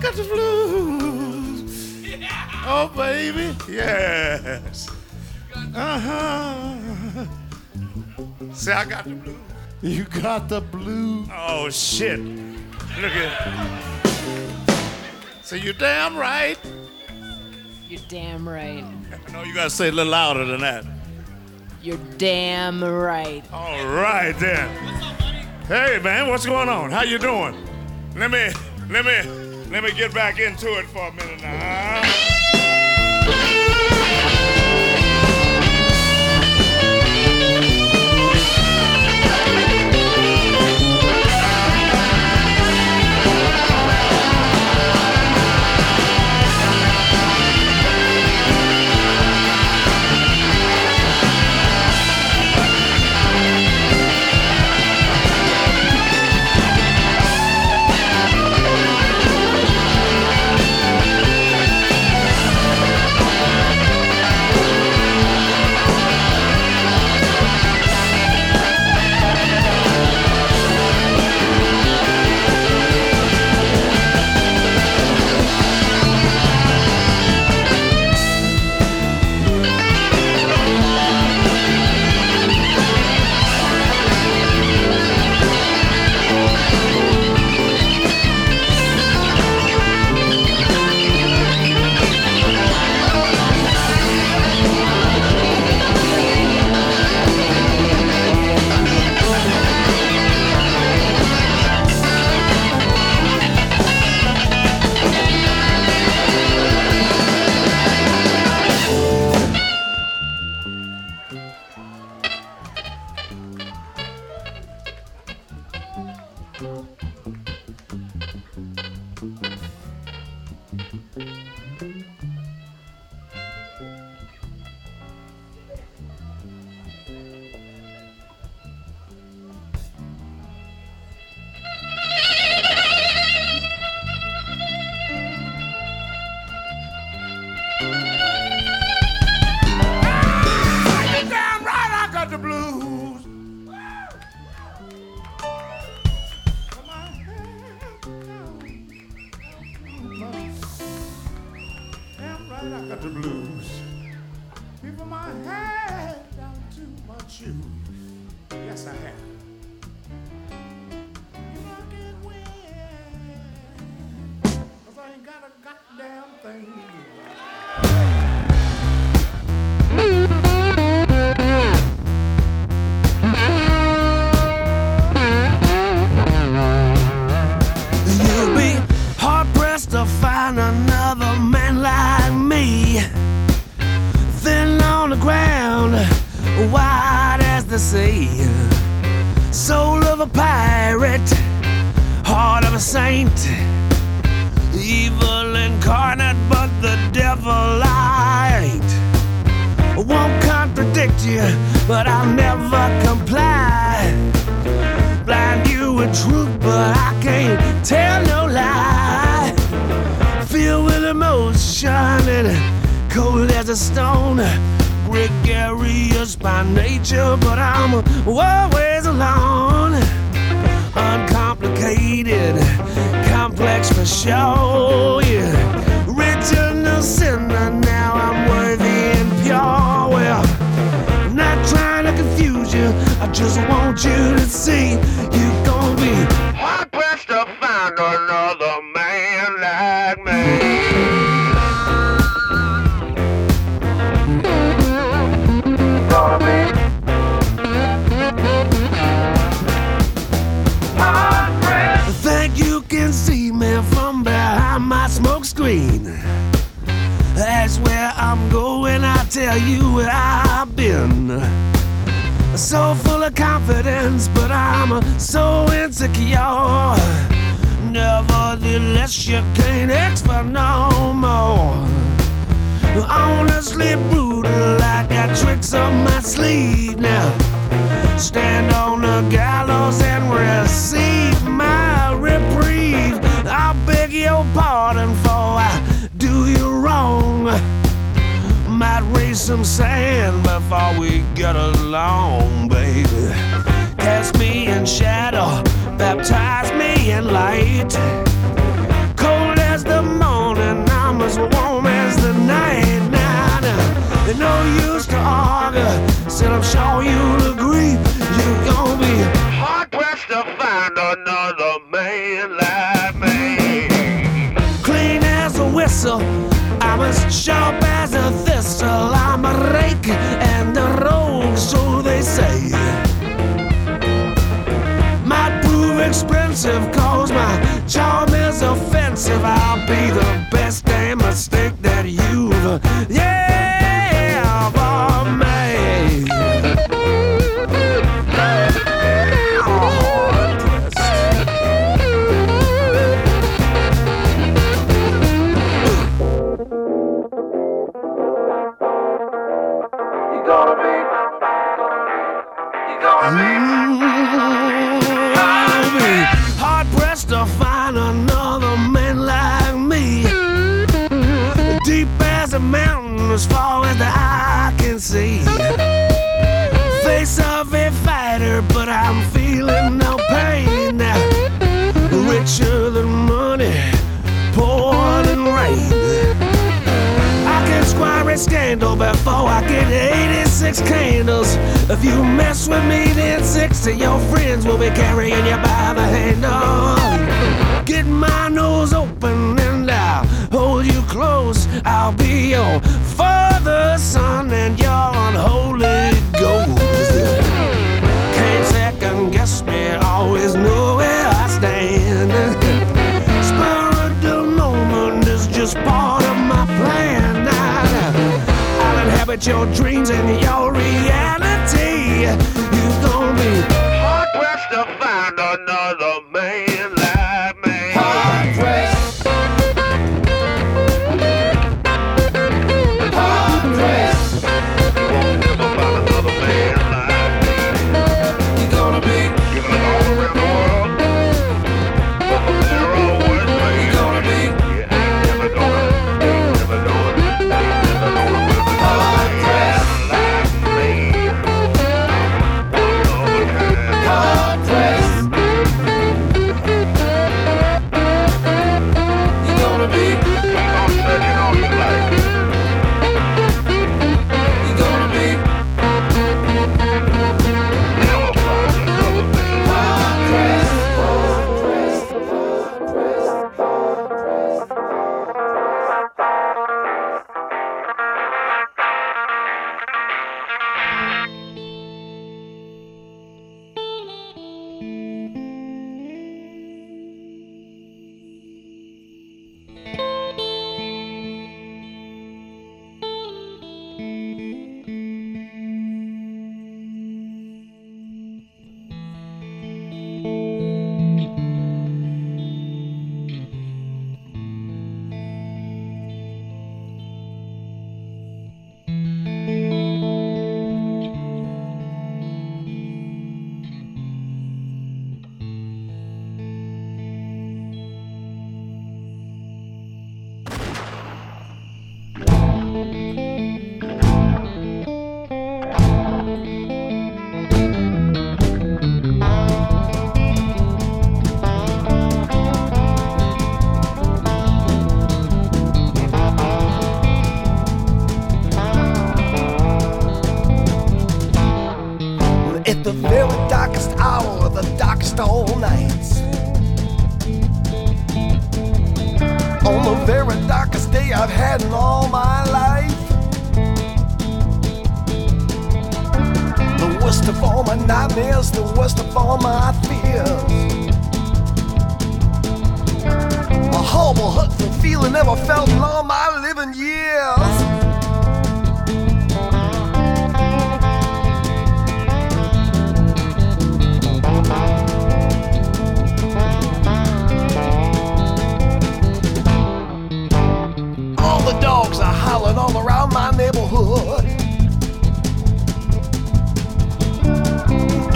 Got the blues. Oh, baby, yes. Uh huh. Say, I got the blues. You got the blues. Oh, shit. Look at. Say, you're damn right. You're damn right. No, you gotta say it a little louder than that. You're damn right. All right then. Hey man, what's going on? How you doing? Let me, let me, let me get back into it for a minute now. tell you where I've been. So full of confidence, but I'm so insecure. Nevertheless, you can't expect no more. Honestly brutal, I got tricks up my sleeve now. Stand on the gallows and receive my reprieve. I beg your pardon. some sand before we get along, baby. Cast me in shadow, baptize me in light. Cold as the morning, I'm as warm as the night. Now, nah, nah, no use to argue, said I'm sure you'll agree. You're gonna be hard pressed to find another man like me. Clean as a whistle, I'm as sharp as a rake and a road, so they say. Might prove expensive, cause my charm is offensive. I'll be the best damn mistake that you've. Yeah!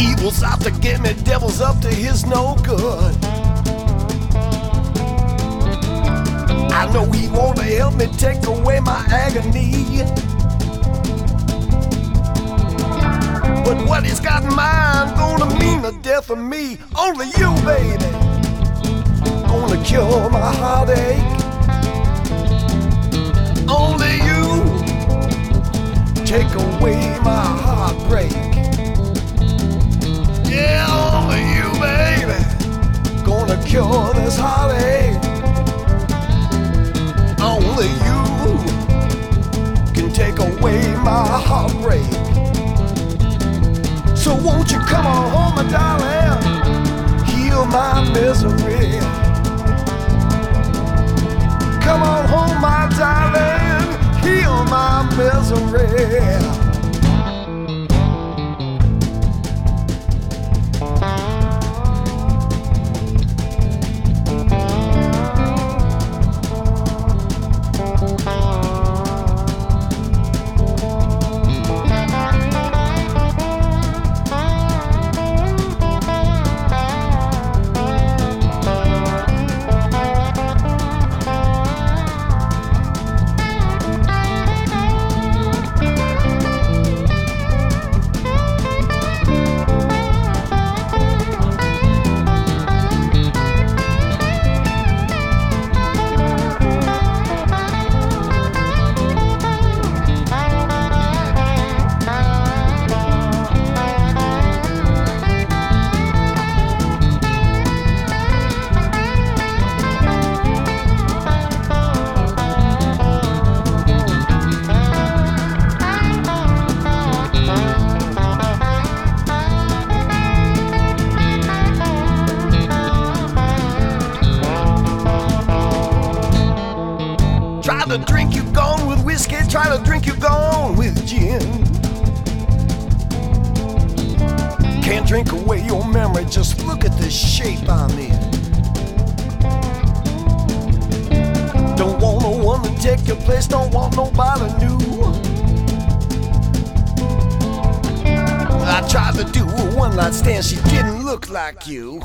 Evil's out to get me, devil's up to his no good. I know he wanna help me take away my agony. But what he's got in mind gonna mean the death of me. Only you, baby, gonna cure my heartache. Only you take away my heartbreak. baby, gonna cure this heartache. Only you can take away my heartbreak. So won't you come on home, my darling? Heal my misery. Come on home, my darling. Heal my misery. you.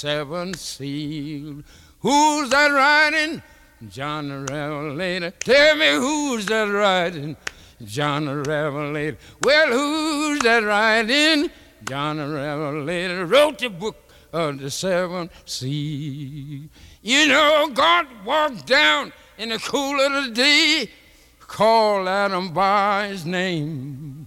Seven seals. Who's that riding? John the Revelator. Tell me who's that riding? John the Revelator. Well, who's that riding? John the Revelator wrote the book of the seven seas. You know, God walked down in the cool of the day, called Adam by his name.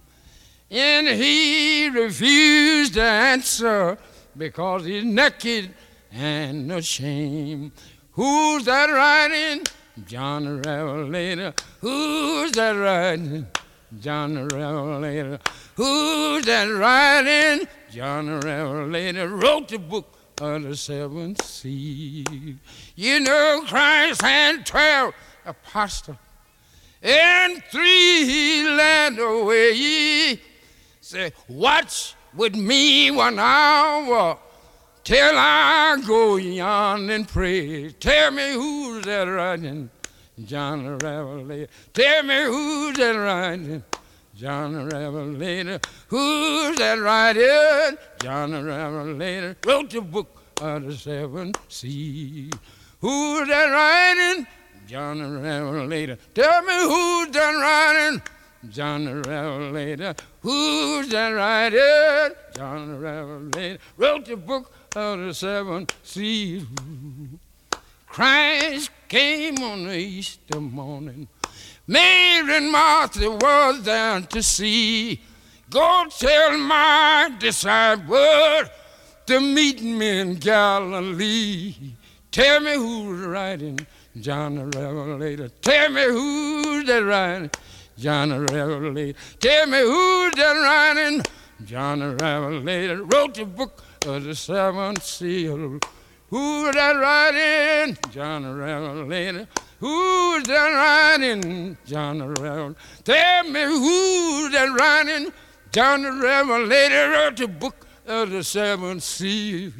And he refused to answer because he's naked and ashamed. Who's that riding? John the Revelator. Who's that riding? John the Revelator. Who's that riding? John the Revelator wrote the book of the seven seas. You know, Christ had twelve apostles, and three he led away. Say, watch with me one hour till I go yon and pray. Tell me who's that riding? John the Revelator. Tell me who's that riding? John the Revelator. Who's that riding? John the Revelator. Wrote the book of the seven seas. Who's that riding? John the Revelator. Tell me who's that riding? John the Revelator. Who's that riding? John the Revelator. Wrote the book of the seven seas. Christ came on the Easter morning. Mary and Martha was there to see. Go tell my disciples to meet me in Galilee. Tell me who's riding, John the Revelator. Tell me who's that riding, John the Revelator. Tell me who's that riding, John the Revelator. Wrote the book of the seven seals. Who's that riding, John the Revelator. Who's that riding, John the Revelator? Tell me who's that riding, John the Revelator. Wrote the book of the seven seals.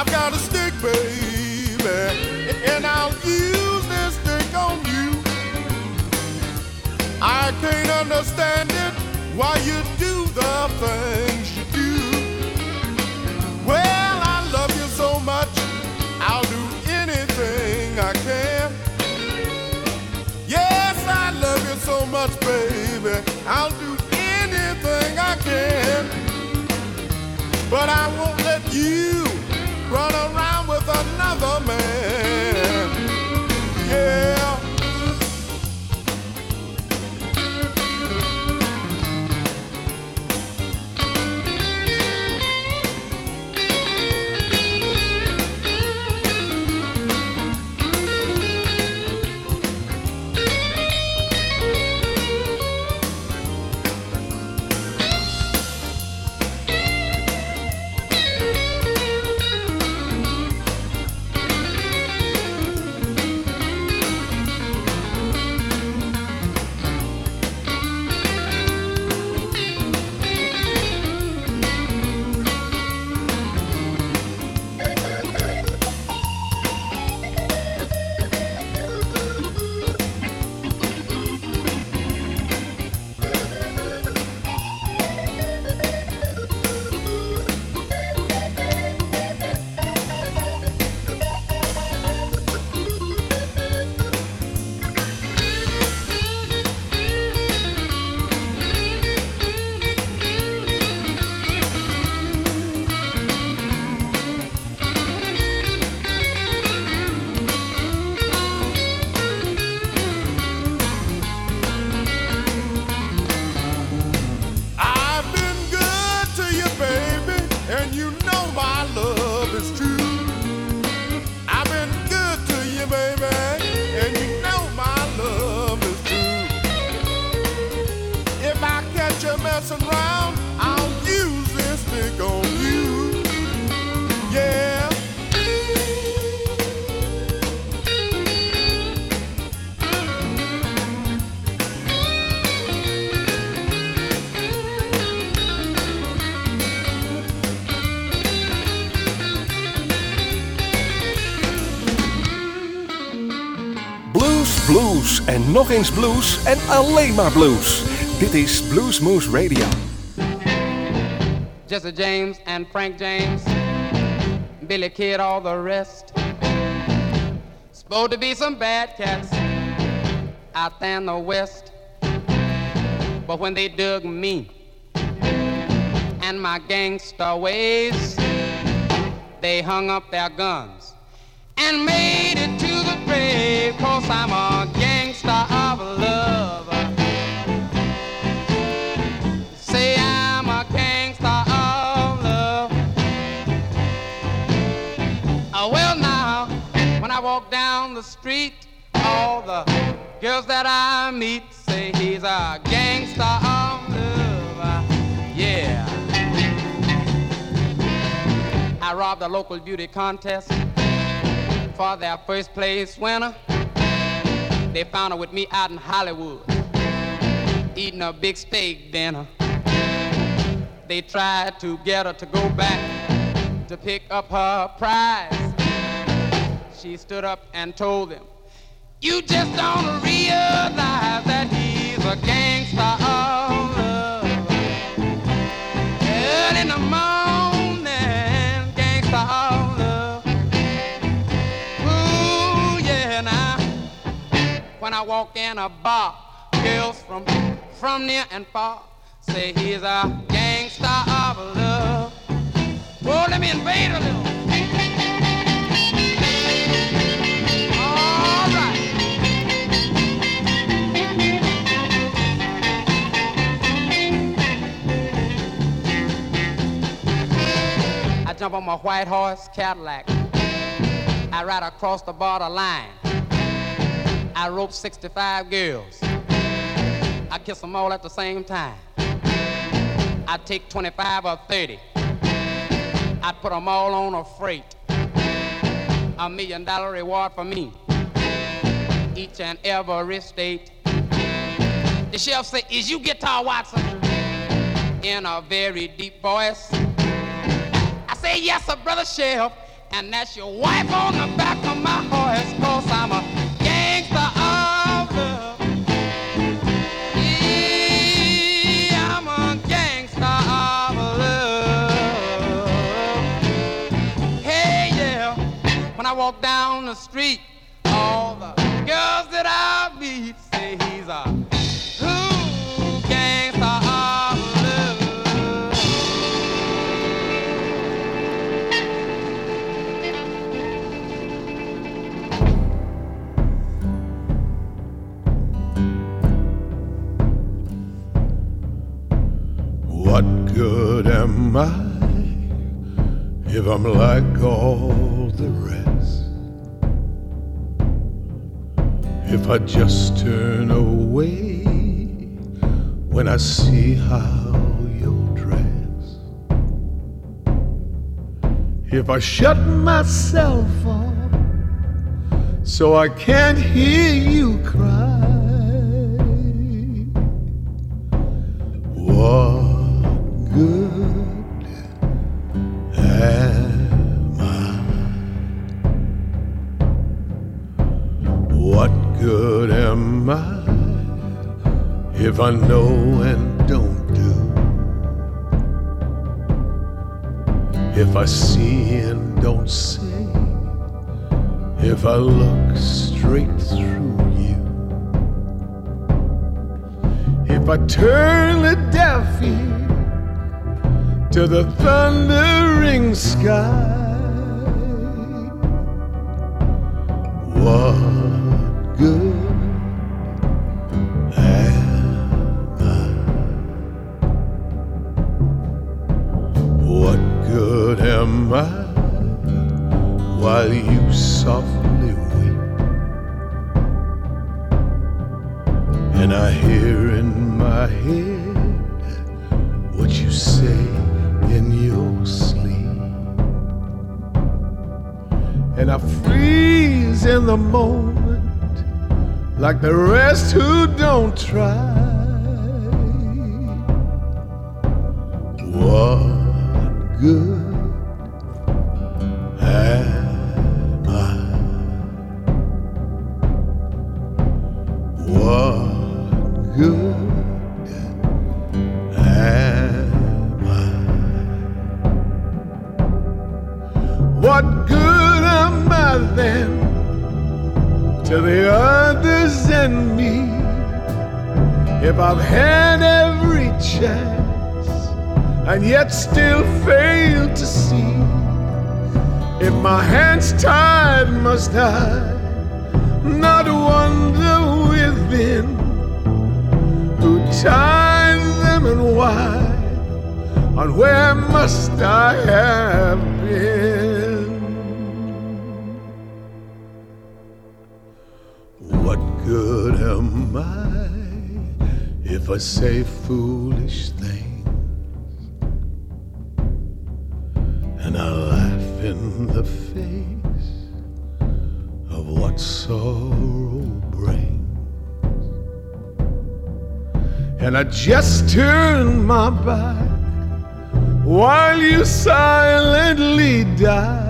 I've got a stick, baby, and I'll use this stick on you. I can't understand it why you do the things you do. Well, I love you so much, I'll do anything I can. Yes, I love you so much, baby. I'll do anything I can. But I won't let you with nog eens blues en alleen maar blues. Dit is Bluesmoose Radio. Jesse James and Frank James, Billy Kid, all the rest. Supposed to be some bad cats out there in the West. But when they dug me and my gangster ways, they hung up their guns and made it to the grave. Cause I'm a the street, all the girls that I meet say he's a gangster of love. Yeah. I robbed a local beauty contest for their first place winner. They found her with me out in Hollywood, eating a big steak dinner. They tried to get her to go back to pick up her prize. She stood up and told them, You just don't realize that he's a gangster of love. Early in the morning, gangster of love. Ooh, yeah, now. When I walk in a bar, girls from from near and far say he's a gangster of love. Oh, let me invade a little. Jump on my white horse Cadillac. I ride across the border line. I rope 65 girls. I kiss them all at the same time. I take 25 or 30. I put them all on a freight. A million dollar reward for me. Each and every state. The sheriff say, is you Guitar Watson? in a very deep voice. Say, yes, a brother sheriff, and that's your wife on the back of my horse, cause I'm a gangster of love. Yeah, I'm a gangster of love. Hey, yeah, when I walk down the street, all the girls that I meet say he's a good am I if I'm like all the rest? If I just turn away when I see how you're dressed? If I shut myself off so I can't hear you cry? What good am I? What good am I then to the others and me if I've had every chance and yet still fail to see? If my hands tied, must I not wonder who tied them and why? And where must I have been? What good am I if I say foolish things and I laugh in the face of what sorrow And I just turn my back while you silently die.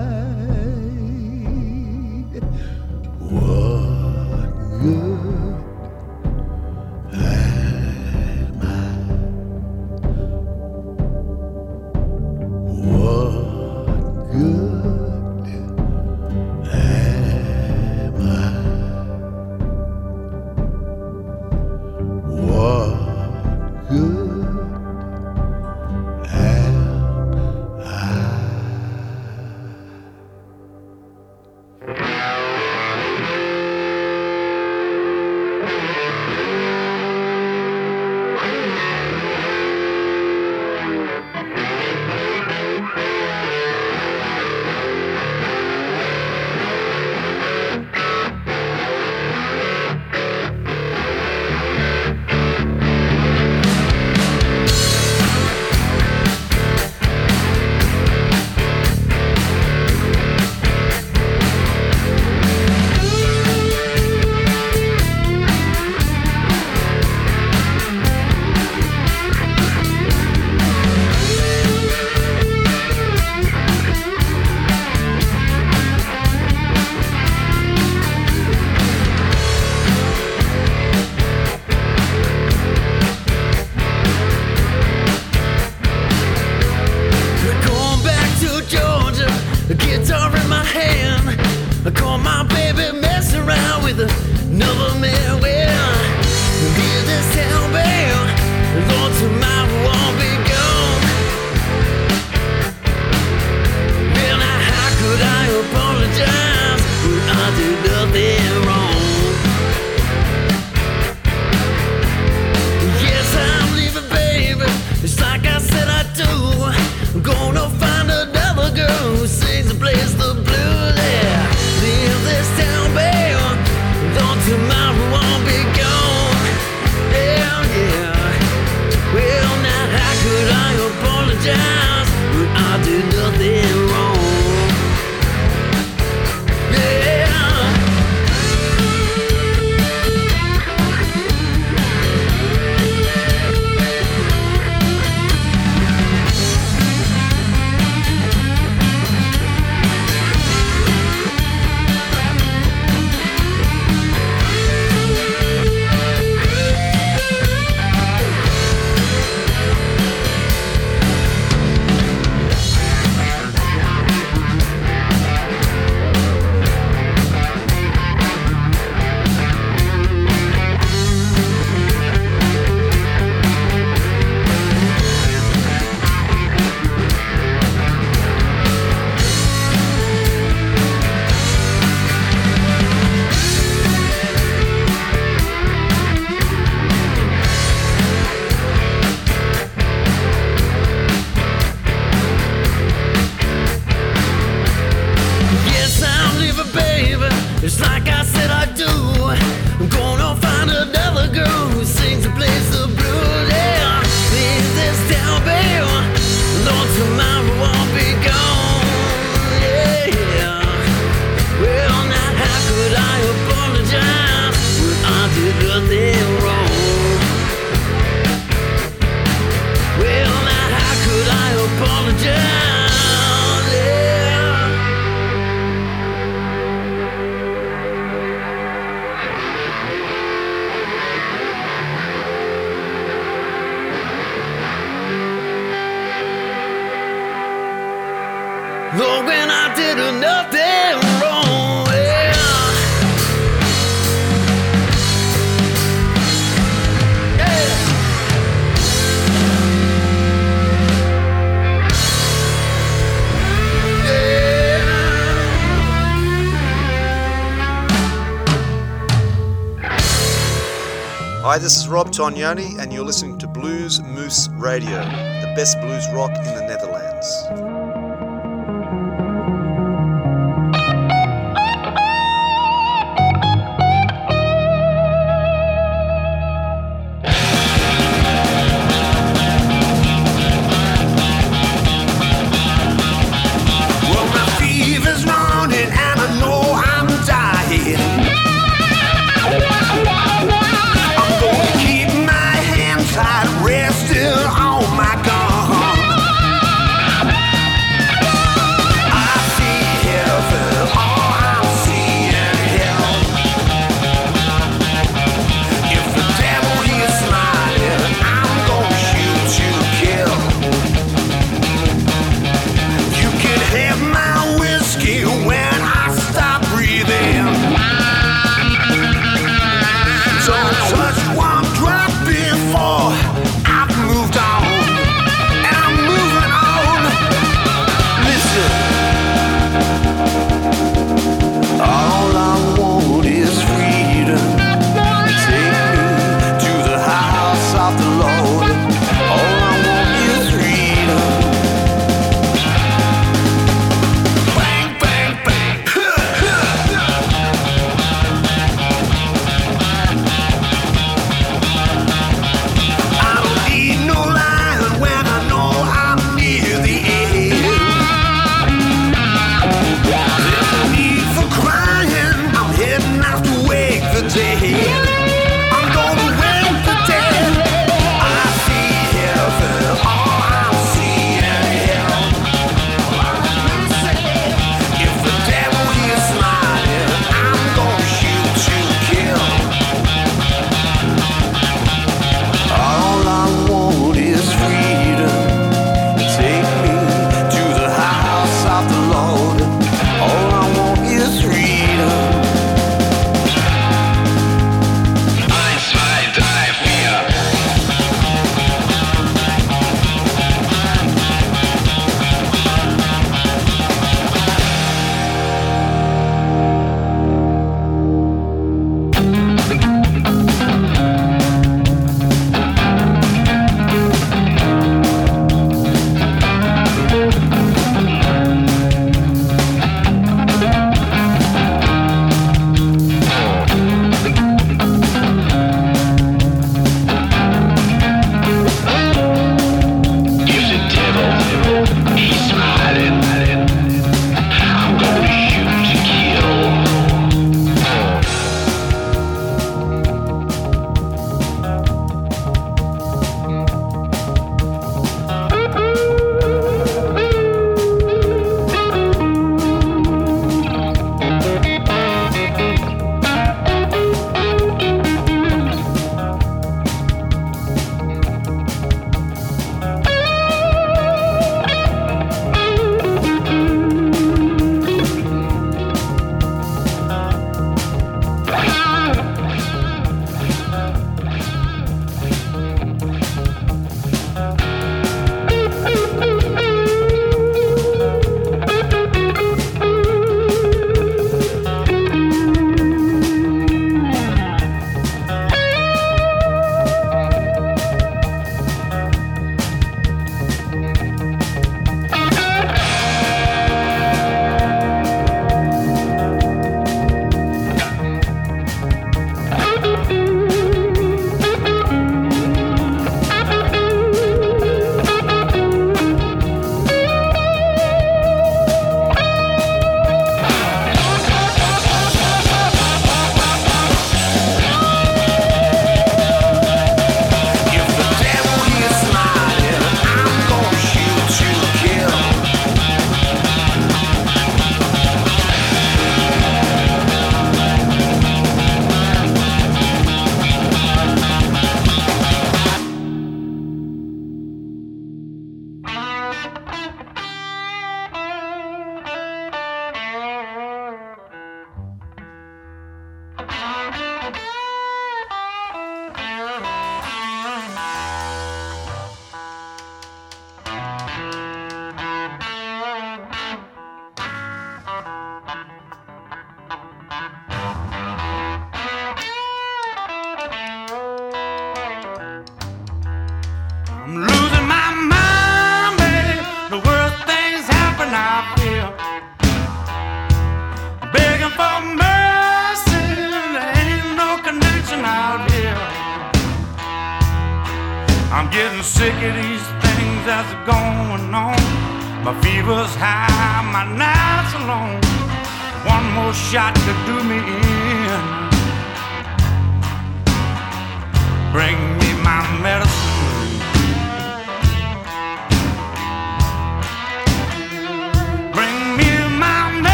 Hi, this is Rob Tognoni, and you're listening to Blues Moose Radio, the best blues rock in the Netherlands.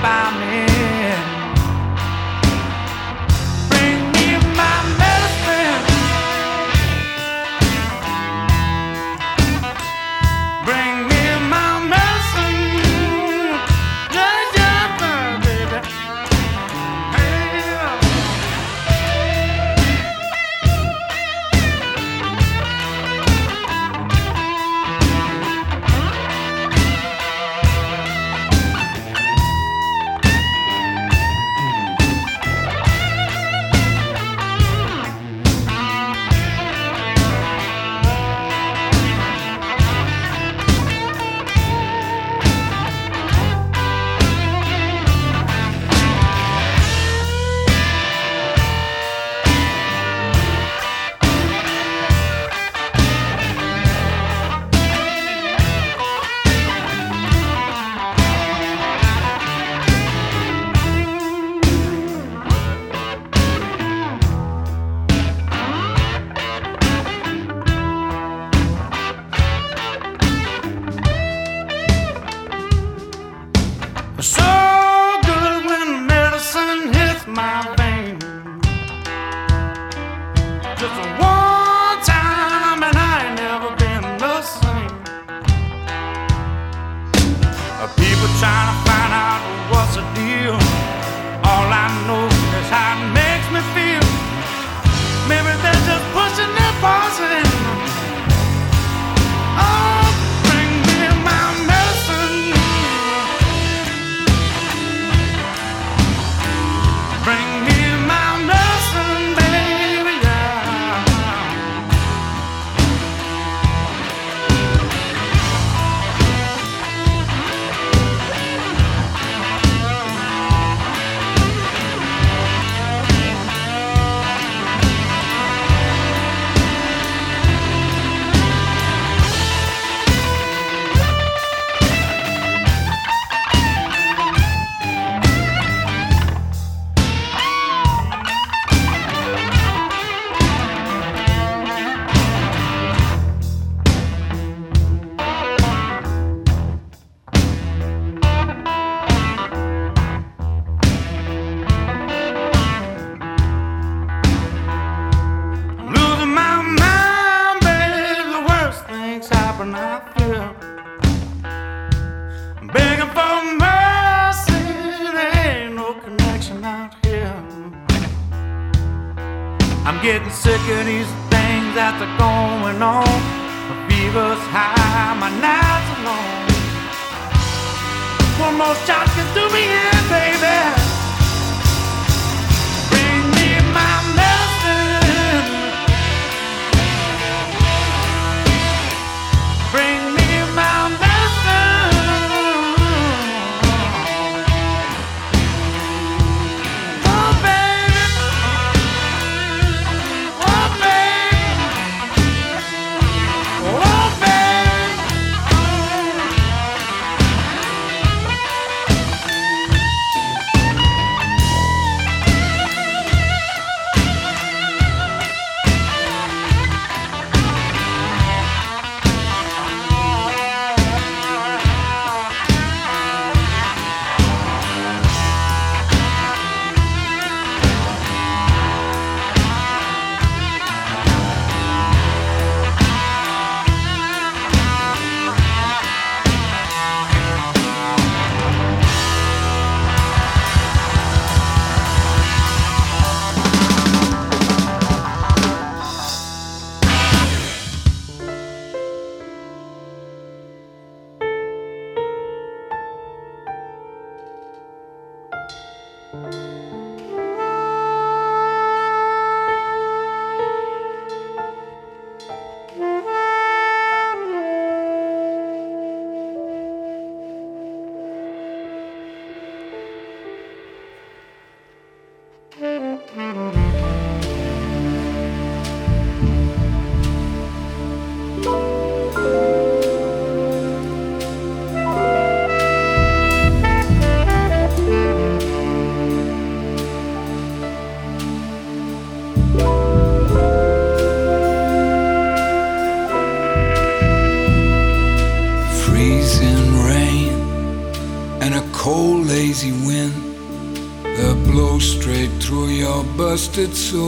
What a It's so